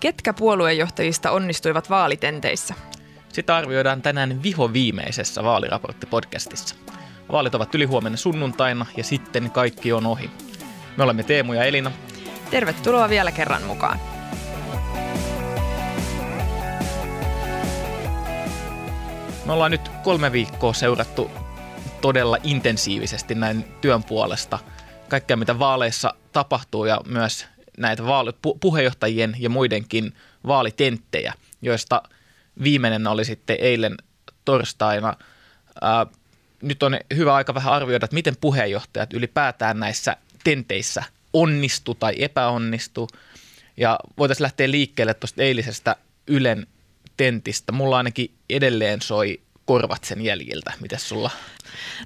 Ketkä puoluejohtajista onnistuivat vaalitenteissä? Sitä arvioidaan tänään viho viimeisessä vaaliraporttipodcastissa. Vaalit ovat ylihuomenna sunnuntaina ja sitten kaikki on ohi. Me olemme Teemu ja Elina. Tervetuloa vielä kerran mukaan. Me ollaan nyt kolme viikkoa seurattu todella intensiivisesti näin työn puolesta kaikkea, mitä vaaleissa tapahtuu ja myös näitä vaali- pu- puheenjohtajien ja muidenkin vaalitenttejä, joista viimeinen oli sitten eilen torstaina. Ää, nyt on hyvä aika vähän arvioida, että miten puheenjohtajat ylipäätään näissä tenteissä onnistu tai epäonnistu. Ja voitaisiin lähteä liikkeelle tuosta eilisestä Ylen tentistä. Mulla ainakin edelleen soi korvat sen jäljiltä. Mites sulla?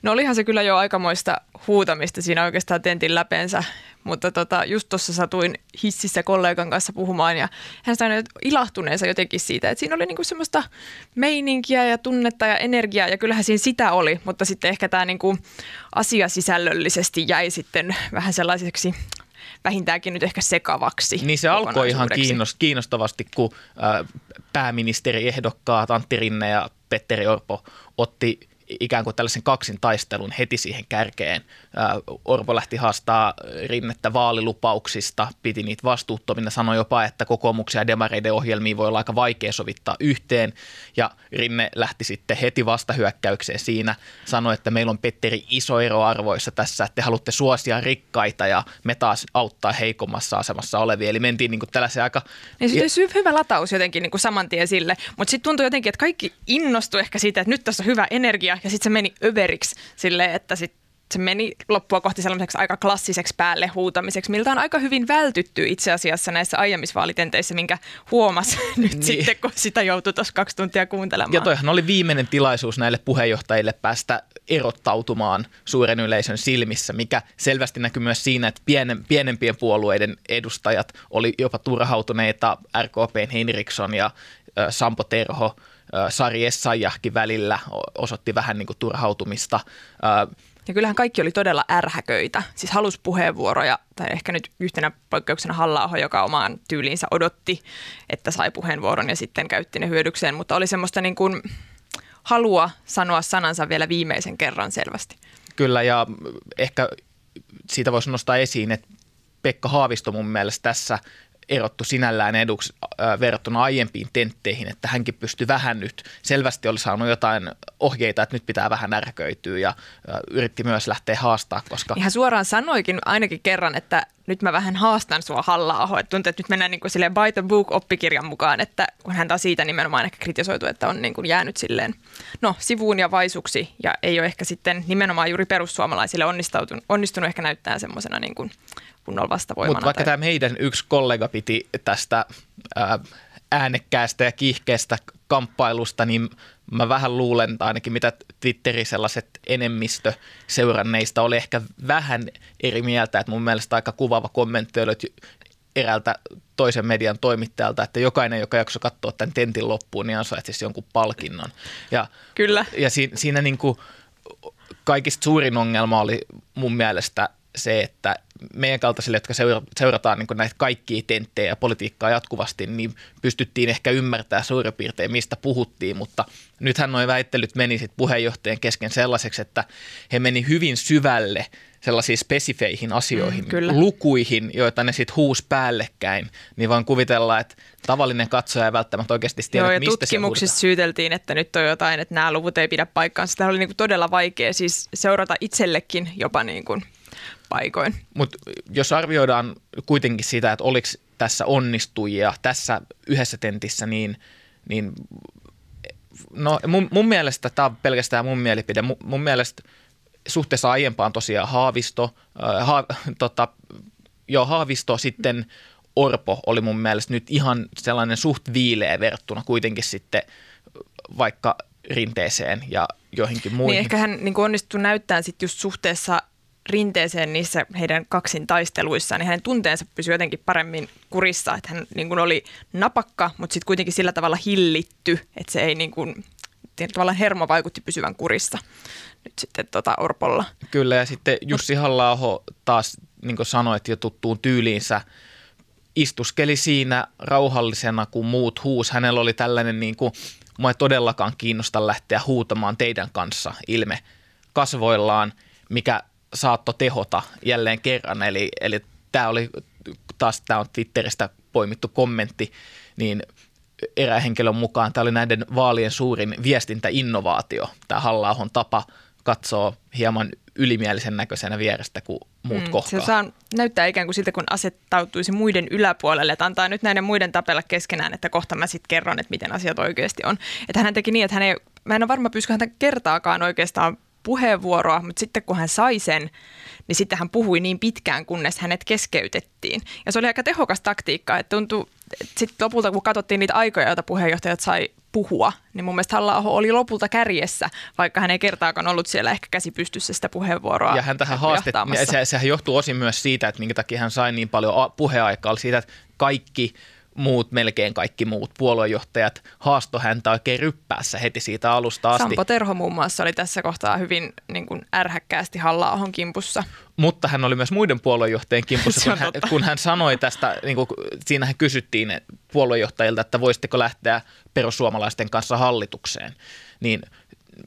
No olihan se kyllä jo aikamoista huutamista siinä oikeastaan tentin läpensä, mutta tota, just tuossa satuin hississä kollegan kanssa puhumaan ja hän sanoi ilahtuneensa jotenkin siitä, että siinä oli niinku semmoista meininkiä ja tunnetta ja energiaa ja kyllähän siinä sitä oli, mutta sitten ehkä tämä niinku asiasisällöllisesti jäi sitten vähän sellaiseksi vähintäänkin nyt ehkä sekavaksi. Niin se alkoi ihan kiinnostavasti, kun pääministeriehdokkaat Antti Rinne ja Petteri Orpo otti ikään kuin tällaisen kaksin taistelun heti siihen kärkeen. Orpo lähti haastaa Rinnettä vaalilupauksista, piti niitä vastuuttomina, sanoi jopa, että kokoomuksia ja demareiden ohjelmiin voi olla aika vaikea sovittaa yhteen. Ja Rinne lähti sitten heti vastahyökkäykseen siinä, sanoi, että meillä on Petteri iso ero arvoissa tässä, että te haluatte suosia rikkaita ja me taas auttaa heikommassa asemassa olevia. Eli mentiin niin kuin tällaisen aika... Niin se oli hyvä lataus jotenkin niin kuin saman tien sille, mutta sitten tuntui jotenkin, että kaikki innostui ehkä siitä, että nyt tässä on hyvä energia ja sitten se meni överiksi silleen, että sitten se meni loppua kohti sellaiseksi aika klassiseksi päälle huutamiseksi, miltä on aika hyvin vältytty itse asiassa näissä aiemmissa vaalitenteissä, minkä huomasi nyt niin. sitten, kun sitä joutui tuossa kaksi tuntia kuuntelemaan. Ja toihan oli viimeinen tilaisuus näille puheenjohtajille päästä erottautumaan suuren yleisön silmissä, mikä selvästi näkyy myös siinä, että pienen, pienempien puolueiden edustajat oli jopa turhautuneita RKPn Henriksson ja Sampo Terho – Sari Essayahkin välillä osoitti vähän niin kuin turhautumista. Ja kyllähän kaikki oli todella ärhäköitä, siis halusi puheenvuoroja, tai ehkä nyt yhtenä poikkeuksena halla joka omaan tyyliinsä odotti, että sai puheenvuoron ja sitten käytti ne hyödykseen, mutta oli semmoista niin kuin halua sanoa sanansa vielä viimeisen kerran selvästi. Kyllä, ja ehkä siitä voisi nostaa esiin, että Pekka Haavisto mun mielestä tässä – erottu sinällään eduksi verrattuna aiempiin tentteihin, että hänkin pystyi vähän nyt, selvästi oli saanut jotain ohjeita, että nyt pitää vähän närköityä ja yritti myös lähteä haastaa, koska... Ihan suoraan sanoikin ainakin kerran, että nyt mä vähän haastan sua halla että tuntuu, että nyt mennään niin kuin silleen by the book oppikirjan mukaan, että kun hän taas siitä nimenomaan ehkä kritisoitu, että on niin kuin jäänyt silleen, no sivuun ja vaisuksi ja ei ole ehkä sitten nimenomaan juuri perussuomalaisille onnistunut, onnistunut ehkä näyttää semmoisena niin kuin kunnolla vastavoimana. Mutta vaikka tai... tämä meidän yksi kollega piti tästä ää, äänekkäästä ja kiihkeästä kamppailusta, niin mä vähän luulen, että ainakin mitä Twitteri sellaiset enemmistö seuranneista oli ehkä vähän eri mieltä, että mun mielestä aika kuvaava kommentti oli eräältä toisen median toimittajalta, että jokainen, joka jakso katsoa tämän tentin loppuun, niin ansaitsisi jonkun palkinnon. Ja, Kyllä. Ja siinä, siinä niin kuin kaikista suurin ongelma oli mun mielestä se, että meidän kaltaisille, jotka seura- seurataan niin näitä kaikkia tenttejä ja politiikkaa jatkuvasti, niin pystyttiin ehkä ymmärtämään suurin piirtein, mistä puhuttiin, mutta nythän nuo väittelyt meni sitten puheenjohtajan kesken sellaiseksi, että he meni hyvin syvälle sellaisiin spesifeihin asioihin, mm, lukuihin, joita ne sitten huus päällekkäin, niin vaan kuvitellaan, että tavallinen katsoja ei välttämättä oikeasti tiedä, Joo, ja mistä tutkimuksissa syyteltiin, että nyt on jotain, että nämä luvut ei pidä paikkaansa. Sitä oli niinku todella vaikea siis seurata itsellekin jopa niin kuin paikoin. Mutta jos arvioidaan kuitenkin sitä, että oliko tässä onnistujia tässä yhdessä tentissä, niin, niin no mun, mun mielestä, tämä on pelkästään mun mielipide, mun, mun mielestä suhteessa aiempaan tosiaan Haavisto, äh, ha, tota, joo, Haavisto sitten Orpo oli mun mielestä nyt ihan sellainen suht viileä verrattuna kuitenkin sitten vaikka rinteeseen ja joihinkin muihin. Niin ehkä hän niin onnistui näyttämään sitten just suhteessa rinteeseen niissä heidän kaksin taisteluissaan, niin hänen tunteensa pysyi jotenkin paremmin kurissa, että hän niin kuin oli napakka, mutta sitten kuitenkin sillä tavalla hillitty, että se ei niin kuin, tavallaan hermo vaikutti pysyvän kurissa nyt sitten tota Orpolla. Kyllä ja sitten Jussi halla taas niin kuin sanoit jo tuttuun tyyliinsä istuskeli siinä rauhallisena, kun muut huus. Hänellä oli tällainen niin kuin, mua ei todellakaan kiinnosta lähteä huutamaan teidän kanssa ilme kasvoillaan, mikä saatto tehota jälleen kerran. Eli, eli tämä oli taas, tämä on Twitteristä poimittu kommentti, niin erään henkilön mukaan tämä oli näiden vaalien suurin viestintäinnovaatio, tämä halla tapa katsoo hieman ylimielisen näköisenä vierestä, kuin muut mm, kohtaa. Se saa näyttää ikään kuin siltä, kun asettautuisi muiden yläpuolelle, että antaa nyt näiden muiden tapella keskenään, että kohta mä sitten kerron, että miten asiat oikeasti on. Että hän teki niin, että hän ei, mä en ole varma, pyysikö häntä kertaakaan oikeastaan puheenvuoroa, mutta sitten kun hän sai sen, niin sitten hän puhui niin pitkään, kunnes hänet keskeytettiin. Ja se oli aika tehokas taktiikka, että tuntui, sitten lopulta kun katsottiin niitä aikoja, joita puheenjohtajat sai puhua, niin mun mielestä halla oli lopulta kärjessä, vaikka hän ei kertaakaan ollut siellä ehkä käsi pystyssä sitä puheenvuoroa Ja hän tähän haastettiin, se, sehän johtuu osin myös siitä, että minkä takia hän sai niin paljon puheaikaa, siitä, että kaikki muut, melkein kaikki muut puoluejohtajat haasto häntä oikein ryppäässä heti siitä alusta asti. Sampo Terho muun muassa oli tässä kohtaa hyvin niin kuin ärhäkkäästi halla kimpussa. Mutta hän oli myös muiden puoluejohtajien kimpussa, kun hän, kun hän sanoi tästä, niin kuin, siinähän kysyttiin puoluejohtajilta, että voisitteko lähteä perussuomalaisten kanssa hallitukseen. Niin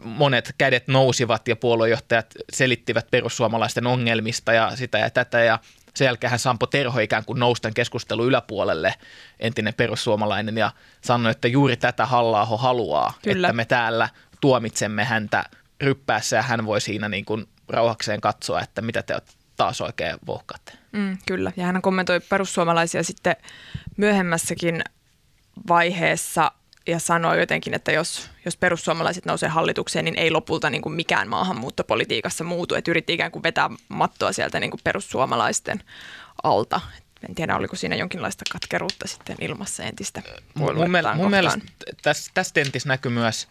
monet kädet nousivat ja puoluejohtajat selittivät perussuomalaisten ongelmista ja sitä ja tätä ja sen jälkeen Sampo Terho ikään kuin nousi tämän keskustelun yläpuolelle, entinen perussuomalainen, ja sanoi, että juuri tätä halla haluaa, Kyllä. että me täällä tuomitsemme häntä ryppäässä ja hän voi siinä niin kuin rauhakseen katsoa, että mitä te taas oikein vohkaatte. Mm, kyllä, ja hän kommentoi perussuomalaisia sitten myöhemmässäkin vaiheessa ja sanoi jotenkin, että jos, jos perussuomalaiset nousee hallitukseen, niin ei lopulta niin kuin mikään maahanmuuttopolitiikassa muutu. Että yritti ikään kuin vetää mattoa sieltä niin kuin perussuomalaisten alta. En tiedä, oliko siinä jonkinlaista katkeruutta sitten ilmassa entistä Mun, mun mielestä tässä, tässä tentissä näkyy myös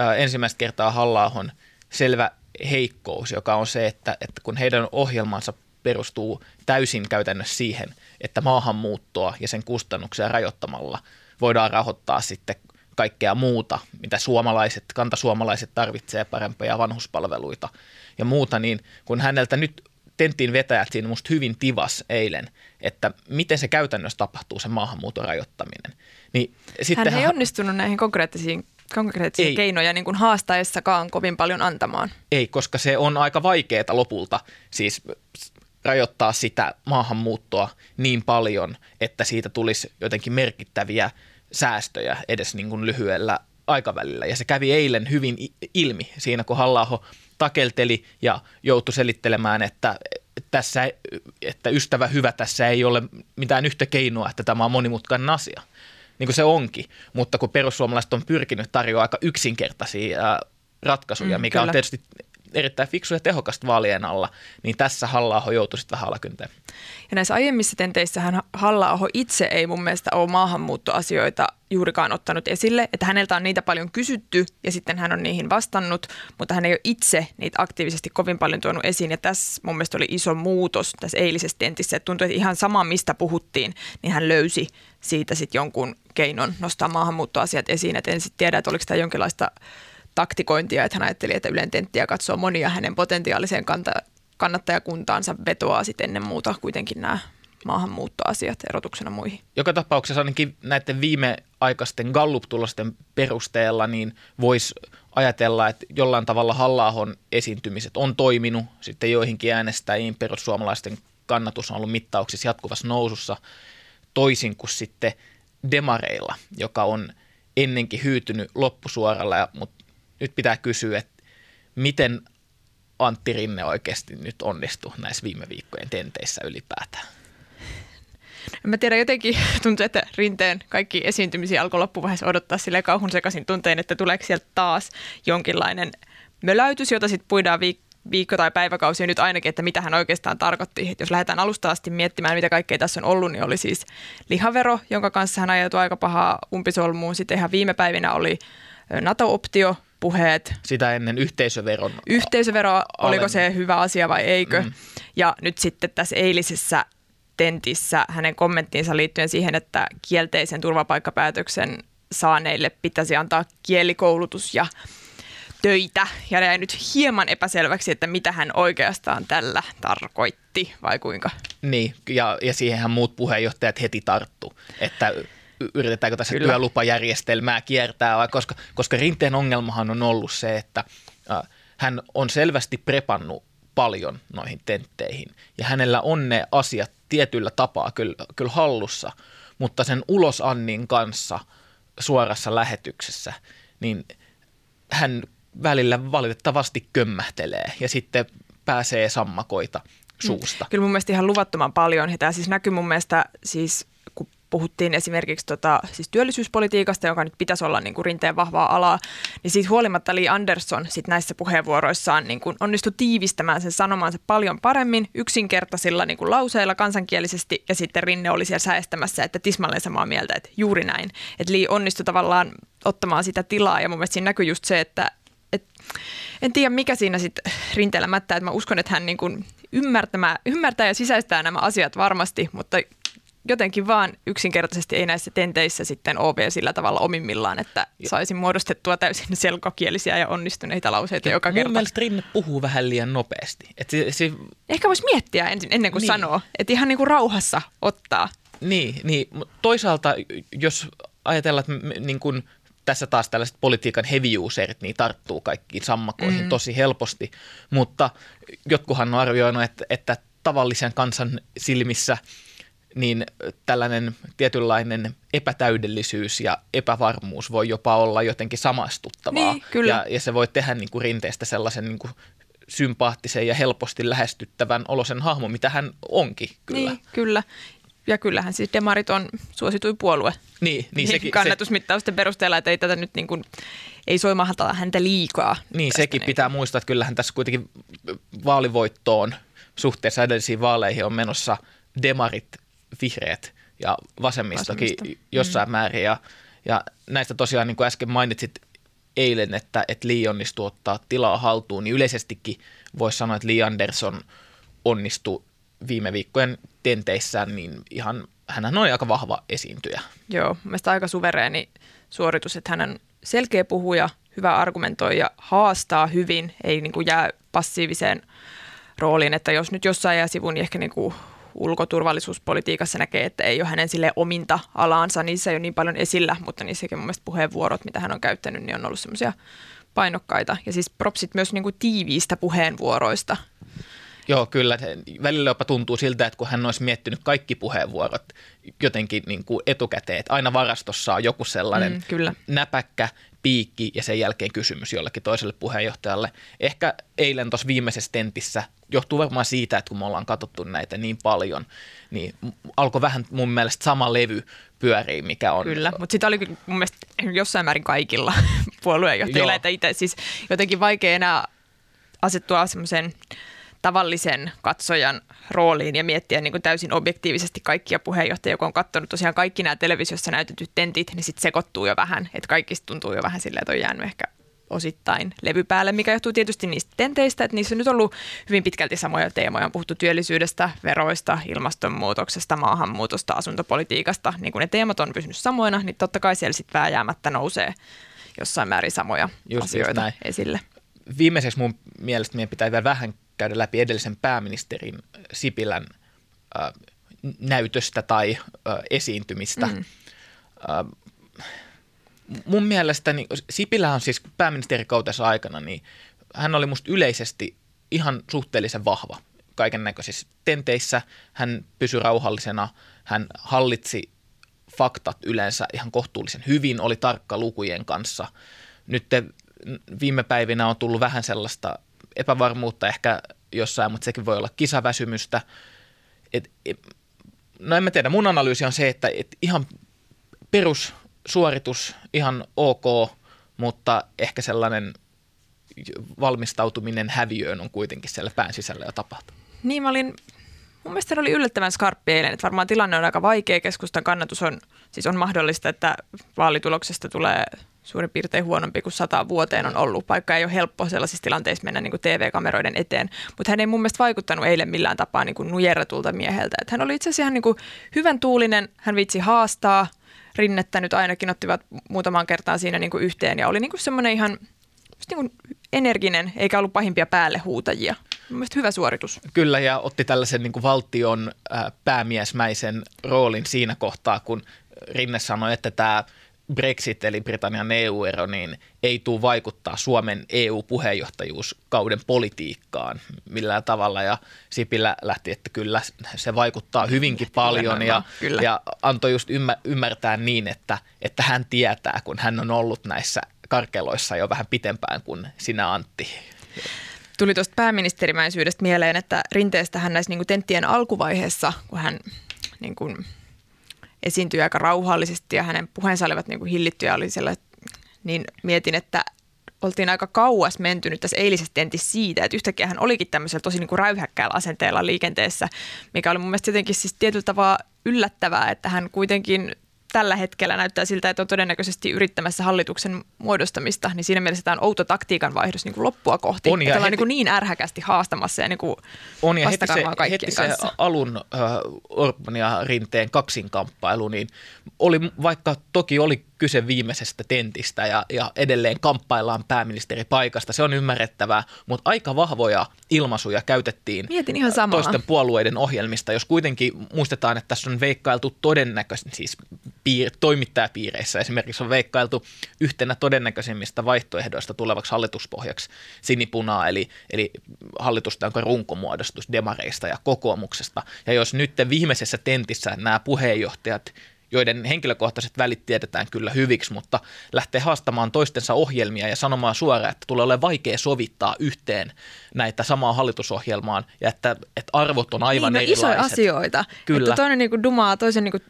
äh, ensimmäistä kertaa halla selvä heikkous, joka on se, että, että kun heidän ohjelmansa perustuu täysin käytännössä siihen, että maahanmuuttoa ja sen kustannuksia rajoittamalla voidaan rahoittaa sitten kaikkea muuta, mitä suomalaiset, kantasuomalaiset tarvitsee, parempia vanhuspalveluita ja muuta, niin kun häneltä nyt tentin vetäjät siinä musta hyvin tivas eilen, että miten se käytännössä tapahtuu, se maahanmuuton rajoittaminen. Niin hän ei hän... onnistunut näihin konkreettisiin konkreettisia ei. keinoja niin kuin haastaessakaan kovin paljon antamaan. Ei, koska se on aika vaikeaa lopulta siis rajoittaa sitä maahanmuuttoa niin paljon, että siitä tulisi jotenkin merkittäviä säästöjä edes niin kuin lyhyellä aikavälillä. Ja se kävi eilen hyvin ilmi siinä, kun halla takelteli ja joutui selittelemään, että, tässä, että ystävä hyvä, tässä ei ole mitään yhtä keinoa, että tämä on monimutkainen asia. Niin kuin se onkin, mutta kun perussuomalaiset on pyrkinyt tarjoamaan aika yksinkertaisia ratkaisuja, mm, mikä kyllä. on tietysti erittäin fiksu ja tehokasta vaalien alla, niin tässä halla joutui sitten vähän alakynteen. Ja näissä aiemmissa tenteissähän halla itse ei mun mielestä ole maahanmuuttoasioita juurikaan ottanut esille, että häneltä on niitä paljon kysytty ja sitten hän on niihin vastannut, mutta hän ei ole itse niitä aktiivisesti kovin paljon tuonut esiin ja tässä mun mielestä oli iso muutos tässä eilisessä tentissä, että tuntui, että ihan sama mistä puhuttiin, niin hän löysi siitä sitten jonkun keinon nostaa maahanmuuttoasiat esiin, että en sitten tiedä, että oliko tämä jonkinlaista taktikointia, että hän ajatteli, että Ylen tenttiä katsoo monia hänen potentiaaliseen kanta, kannattajakuntaansa vetoaa sitten ennen muuta kuitenkin nämä maahanmuuttoasiat erotuksena muihin. Joka tapauksessa ainakin näiden viimeaikaisten Gallup-tulosten perusteella niin voisi ajatella, että jollain tavalla halla esiintymiset on toiminut sitten joihinkin äänestäjiin. Perussuomalaisten kannatus on ollut mittauksissa jatkuvassa nousussa toisin kuin sitten demareilla, joka on ennenkin hyytynyt loppusuoralla, mutta nyt pitää kysyä, että miten Antti Rinne oikeasti nyt onnistui näissä viime viikkojen tenteissä ylipäätään? No mä tiedän jotenkin, tuntuu, että Rinteen kaikki esiintymisiä alkoi loppuvaiheessa odottaa sille kauhun sekaisin tunteen, että tuleeko sieltä taas jonkinlainen möläytys, jota sitten puidaan viik- viikko- tai päiväkausia nyt ainakin, että mitä hän oikeastaan tarkoitti. Et jos lähdetään alusta asti miettimään, mitä kaikkea tässä on ollut, niin oli siis lihavero, jonka kanssa hän ajautui aika pahaa umpisolmuun. Sitten ihan viime päivinä oli NATO-optio, puheet. Sitä ennen yhteisöveron. Yhteisövero, oliko se hyvä asia vai eikö? Mm. Ja nyt sitten tässä eilisessä tentissä hänen kommenttiinsa liittyen siihen, että kielteisen turvapaikkapäätöksen saaneille pitäisi antaa kielikoulutus ja töitä. Ja jäi nyt hieman epäselväksi, että mitä hän oikeastaan tällä tarkoitti. vai kuinka? Niin, ja, ja siihenhän muut puheenjohtajat heti tarttu, että yritetäänkö tässä Kyllä. työlupajärjestelmää kiertää, vai koska, koska Rinteen ongelmahan on ollut se, että äh, hän on selvästi prepannut paljon noihin tentteihin, ja hänellä on ne asiat tietyllä tapaa kyllä, kyllä hallussa, mutta sen ulosannin kanssa suorassa lähetyksessä, niin hän välillä valitettavasti kömmähtelee ja sitten pääsee sammakoita suusta. Kyllä mun mielestä ihan luvattoman paljon. Tämä siis näkyy mun mielestä siis puhuttiin esimerkiksi tota, siis työllisyyspolitiikasta, joka nyt pitäisi olla niin kuin rinteen vahvaa alaa, niin siitä huolimatta Li Andersson sit näissä puheenvuoroissaan niin kuin onnistui tiivistämään sen sanomansa paljon paremmin yksinkertaisilla niin kuin lauseilla kansankielisesti ja sitten Rinne oli siellä säestämässä, että tismalleen samaa mieltä, että juuri näin. Että Li onnistui tavallaan ottamaan sitä tilaa ja mun mielestä siinä näkyy just se, että et, en tiedä mikä siinä sitten rinteellä mättää, että mä uskon, että hän niin kuin ymmärtää ja sisäistää nämä asiat varmasti, mutta jotenkin vaan yksinkertaisesti ei näissä tenteissä sitten ole sillä tavalla omimmillaan, että saisin muodostettua täysin selkokielisiä ja onnistuneita lauseita ja joka kerta. Mun mielestä Rinne puhuu vähän liian nopeasti. Et se, se... Ehkä voisi miettiä ensin, ennen kuin niin. sanoo, että ihan niin kuin rauhassa ottaa. Niin, niin, toisaalta jos ajatellaan, että niin kuin tässä taas tällaiset politiikan heavy userit, niin tarttuu kaikkiin sammakoihin mm. tosi helposti, mutta jotkuhan on arvioinut, että, että tavallisen kansan silmissä – niin tällainen tietynlainen epätäydellisyys ja epävarmuus voi jopa olla jotenkin samastuttavaa. Niin, kyllä. Ja, ja se voi tehdä niin kuin rinteestä sellaisen niin kuin sympaattisen ja helposti lähestyttävän olosen hahmo, mitä hän onkin kyllä. Niin, kyllä. Ja kyllähän siis demarit on suosituin puolue. Niin, niin sekin, kannatusmittausten se... perusteella, että ei tätä nyt niin kuin, ei soimahtaa häntä liikaa. Niin, sekin niin. pitää muistaa, että kyllähän tässä kuitenkin vaalivoittoon suhteessa edellisiin vaaleihin on menossa demarit vihreät ja vasemmistokin Vasemmisto. jossain mm. määrin. Ja, ja näistä tosiaan, niin kuin äsken mainitsit eilen, että, että Lee onnistui ottaa tilaa haltuun, niin yleisestikin voisi sanoa, että Lee Anderson onnistui viime viikkojen tenteissään, niin ihan hän on aika vahva esiintyjä. Joo, mielestäni aika suvereeni suoritus, että hän on selkeä puhuja, hyvä argumentoija, haastaa hyvin, ei niin kuin jää passiiviseen rooliin, että jos nyt jossain jää sivuun, niin ehkä niin kuin ulkoturvallisuuspolitiikassa näkee, että ei ole hänen sille ominta alaansa, niissä ei ole niin paljon esillä, mutta niissäkin mun mielestä puheenvuorot, mitä hän on käyttänyt, niin on ollut semmoisia painokkaita. Ja siis propsit myös niin kuin tiiviistä puheenvuoroista. Joo, kyllä. Välillä jopa tuntuu siltä, että kun hän olisi miettinyt kaikki puheenvuorot jotenkin niin kuin etukäteen, että aina varastossa on joku sellainen mm, kyllä. näpäkkä, piikki ja sen jälkeen kysymys jollekin toiselle puheenjohtajalle. Ehkä eilen tuossa viimeisessä tentissä, johtuu varmaan siitä, että kun me ollaan katsottu näitä niin paljon, niin alkoi vähän mun mielestä sama levy pyörii, mikä on. Kyllä, mutta sitä oli mun mielestä jossain määrin kaikilla puolueenjohtajilla, että itse siis jotenkin vaikea enää asettua semmoisen tavallisen katsojan rooliin ja miettiä niin kuin täysin objektiivisesti kaikkia puheenjohtajia, kun on katsonut tosiaan kaikki nämä televisiossa näytetyt tentit, niin sitten sekoittuu jo vähän, että kaikista tuntuu jo vähän silleen, että on jäänyt ehkä osittain levy päälle, mikä johtuu tietysti niistä tenteistä, että niissä on nyt ollut hyvin pitkälti samoja teemoja. On puhuttu työllisyydestä, veroista, ilmastonmuutoksesta, maahanmuutosta, asuntopolitiikasta. Niin kun ne teemat on pysynyt samoina, niin totta kai siellä sitten vääjäämättä nousee jossain määrin samoja just, asioita just esille. Viimeiseksi mun mielestä meidän pitää vielä vähän käydä läpi edellisen pääministerin Sipilän äh, näytöstä tai äh, esiintymistä. Mm. Äh, mun mielestä niin, Sipilä on siis pääministerikautensa aikana, niin hän oli musta yleisesti ihan suhteellisen vahva kaiken näköisissä tenteissä. Hän pysyi rauhallisena, hän hallitsi faktat yleensä ihan kohtuullisen hyvin, oli tarkka lukujen kanssa. Nyt viime päivinä on tullut vähän sellaista epävarmuutta ehkä jossain, mutta sekin voi olla kisaväsymystä. Et, et, no en mä tiedä, mun analyysi on se, että et ihan perussuoritus ihan ok, mutta ehkä sellainen valmistautuminen häviöön on kuitenkin siellä pään sisällä jo tapahtunut. Niin mä olin, mun mielestä oli yllättävän skarppi eilen, että varmaan tilanne on aika vaikea, keskustan kannatus on, siis on mahdollista, että vaalituloksesta tulee suurin piirtein huonompi kuin sata vuoteen on ollut, vaikka ei ole helppo sellaisissa tilanteissa mennä niin kuin TV-kameroiden eteen. Mutta hän ei mun mielestä vaikuttanut eilen millään tapaa niin kuin nujerratulta mieheltä. Että hän oli itse asiassa ihan niin kuin hyvän tuulinen, hän vitsi haastaa, rinnettä nyt ainakin ottivat muutamaan kertaan siinä niin kuin yhteen ja oli niin kuin semmoinen ihan niin kuin energinen, eikä ollut pahimpia päälle huutajia. Mielestäni hyvä suoritus. Kyllä, ja otti tällaisen niin kuin valtion äh, päämiesmäisen roolin siinä kohtaa, kun Rinne sanoi, että tämä Brexit eli Britannian EU-ero, niin ei tule vaikuttaa Suomen EU-puheenjohtajuuskauden politiikkaan millään tavalla. Ja Sipilä lähti, että kyllä se vaikuttaa hyvinkin paljon ja, kyllä. ja antoi just ymmärtää niin, että, että hän tietää, kun hän on ollut näissä karkeloissa jo vähän pitempään kuin sinä Antti. Tuli tuosta pääministerimäisyydestä mieleen, että Rinteestä hän näissä niin tenttien alkuvaiheessa, kun hän niin kuin esiintyi aika rauhallisesti ja hänen puheensa olivat niin kuin hillittyjä, oli siellä, niin mietin, että oltiin aika kauas mentynyt tässä eilisessä tentissä siitä, että yhtäkkiä hän olikin tämmöisellä tosi niin kuin räyhäkkäällä asenteella liikenteessä, mikä oli mun mielestä jotenkin siis tietyllä tavalla yllättävää, että hän kuitenkin tällä hetkellä näyttää siltä, että on todennäköisesti yrittämässä hallituksen muodostamista, niin siinä mielessä tämä on outo taktiikan vaihdos niin kuin loppua kohti. On ja heti, niin, kuin niin ärhäkästi haastamassa ja niin kuin on ja heti se, heti se alun äh, Orban ja Rinteen kaksinkamppailu, niin oli, vaikka toki oli kyse viimeisestä tentistä ja, ja edelleen kamppaillaan pääministeripaikasta. Se on ymmärrettävää, mutta aika vahvoja ilmaisuja käytettiin Mietin ihan samaa. toisten puolueiden ohjelmista. Jos kuitenkin muistetaan, että tässä on veikkailtu todennäköisesti, siis piir, toimittajapiireissä esimerkiksi on veikkailtu yhtenä todennäköisimmistä vaihtoehdoista tulevaksi hallituspohjaksi sinipunaa, eli, eli hallitusta, jonka runkomuodostus demareista ja kokoomuksesta. Ja jos nyt viimeisessä tentissä nämä puheenjohtajat joiden henkilökohtaiset välit tiedetään kyllä hyviksi, mutta lähtee haastamaan toistensa ohjelmia ja sanomaan suoraan, että tulee olemaan vaikea sovittaa yhteen näitä samaa hallitusohjelmaan ja että, että arvot on aivan niin, no, erilaiset. isoja asioita. Kyllä. Että toinen niin kuin dumaa, toisen niin kuin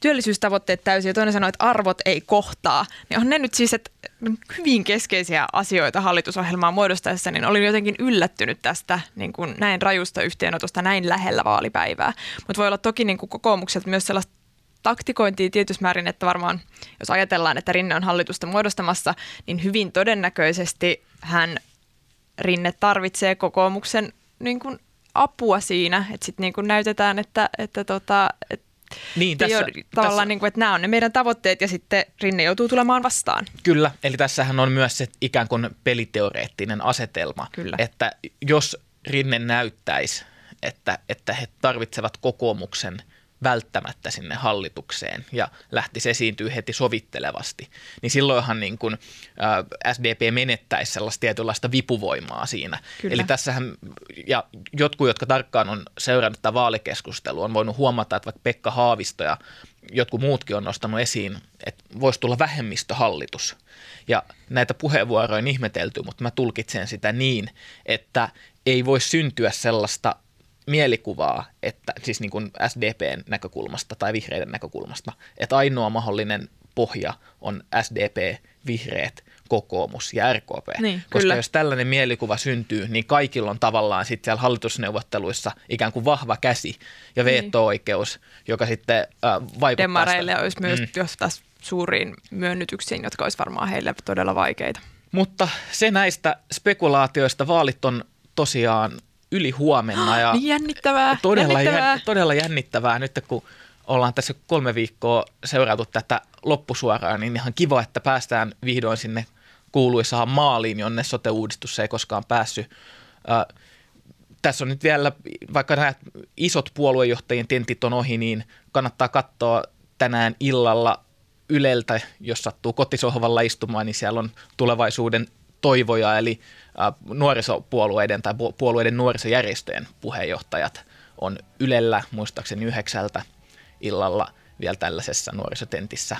työllisyystavoitteet täysin ja toinen sanoo, että arvot ei kohtaa. Niin on ne nyt siis, että hyvin keskeisiä asioita hallitusohjelmaa muodostaessa, niin olin jotenkin yllättynyt tästä niin kuin näin rajusta yhteenotosta näin lähellä vaalipäivää. Mutta voi olla toki niin kuin kokoomukselta myös sellaista taktikointia tietyssä määrin, että varmaan jos ajatellaan, että Rinne on hallitusta muodostamassa, niin hyvin todennäköisesti hän Rinne tarvitsee kokoomuksen niin kuin apua siinä, että sitten niin näytetään, että, että, tota, että niin, tässä, jo, tavallaan tässä, niin kuin, että nämä on ne meidän tavoitteet ja sitten Rinne joutuu tulemaan vastaan. Kyllä, eli tässähän on myös se ikään kuin peliteoreettinen asetelma, Kyllä. että jos Rinne näyttäisi, että, että he tarvitsevat kokoomuksen – välttämättä sinne hallitukseen ja lähtisi esiintyä heti sovittelevasti, niin silloinhan niin kuin, äh, SDP menettäisi sellaista tietynlaista vipuvoimaa siinä. Kyllä. Eli tässähän, ja jotkut, jotka tarkkaan on seurannut tätä vaalikeskustelua, on voinut huomata, että vaikka Pekka Haavisto ja jotkut muutkin on nostanut esiin, että voisi tulla vähemmistöhallitus. Ja näitä puheenvuoroja on ihmetelty, mutta mä tulkitsen sitä niin, että ei voi syntyä sellaista mielikuvaa, että siis niin kuin SDPn näkökulmasta tai vihreiden näkökulmasta, että ainoa mahdollinen pohja on SDP, vihreät, kokoomus ja RKP. Niin, Koska kyllä. jos tällainen mielikuva syntyy, niin kaikilla on tavallaan sitten siellä hallitusneuvotteluissa ikään kuin vahva käsi ja niin. veto-oikeus, niin. joka sitten äh, vaikuttaa. Demareille sitä. olisi myös mm. johtaisi suuriin myönnytyksiin, jotka olisi varmaan heille todella vaikeita. Mutta se näistä spekulaatioista vaalit on tosiaan yli huomenna. Ja niin jännittävää. Todella, jännittävää. Jän, todella jännittävää nyt, kun ollaan tässä kolme viikkoa seuraatu tätä loppusuoraan, niin ihan kiva, että päästään vihdoin sinne kuuluisaan maaliin, jonne sote-uudistus ei koskaan päässyt. Äh, tässä on nyt vielä, vaikka nämä isot puoluejohtajien tentit on ohi, niin kannattaa katsoa tänään illalla Yleltä, jos sattuu kotisohvalla istumaan, niin siellä on tulevaisuuden toivoja, eli nuorisopuolueiden tai puolueiden nuorisojärjestöjen puheenjohtajat on Ylellä muistaakseni yhdeksältä illalla vielä tällaisessa nuorisotentissä.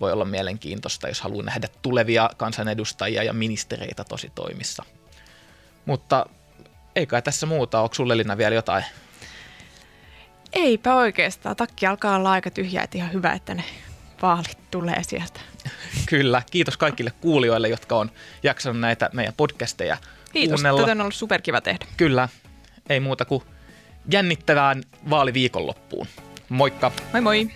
Voi olla mielenkiintoista, jos haluaa nähdä tulevia kansanedustajia ja ministereitä tosi toimissa. Mutta ei kai tässä muuta. Onko sulle Lina vielä jotain? Eipä oikeastaan. Takki alkaa olla aika tyhjä, että ihan hyvä, että ne vaalit tulee sieltä. Kyllä. Kiitos kaikille kuulijoille, jotka on jaksanut näitä meidän podcasteja Kiitos. kuunnella. Tätä on ollut superkiva tehdä. Kyllä. Ei muuta kuin jännittävään vaaliviikonloppuun. Moikka. Moi moi.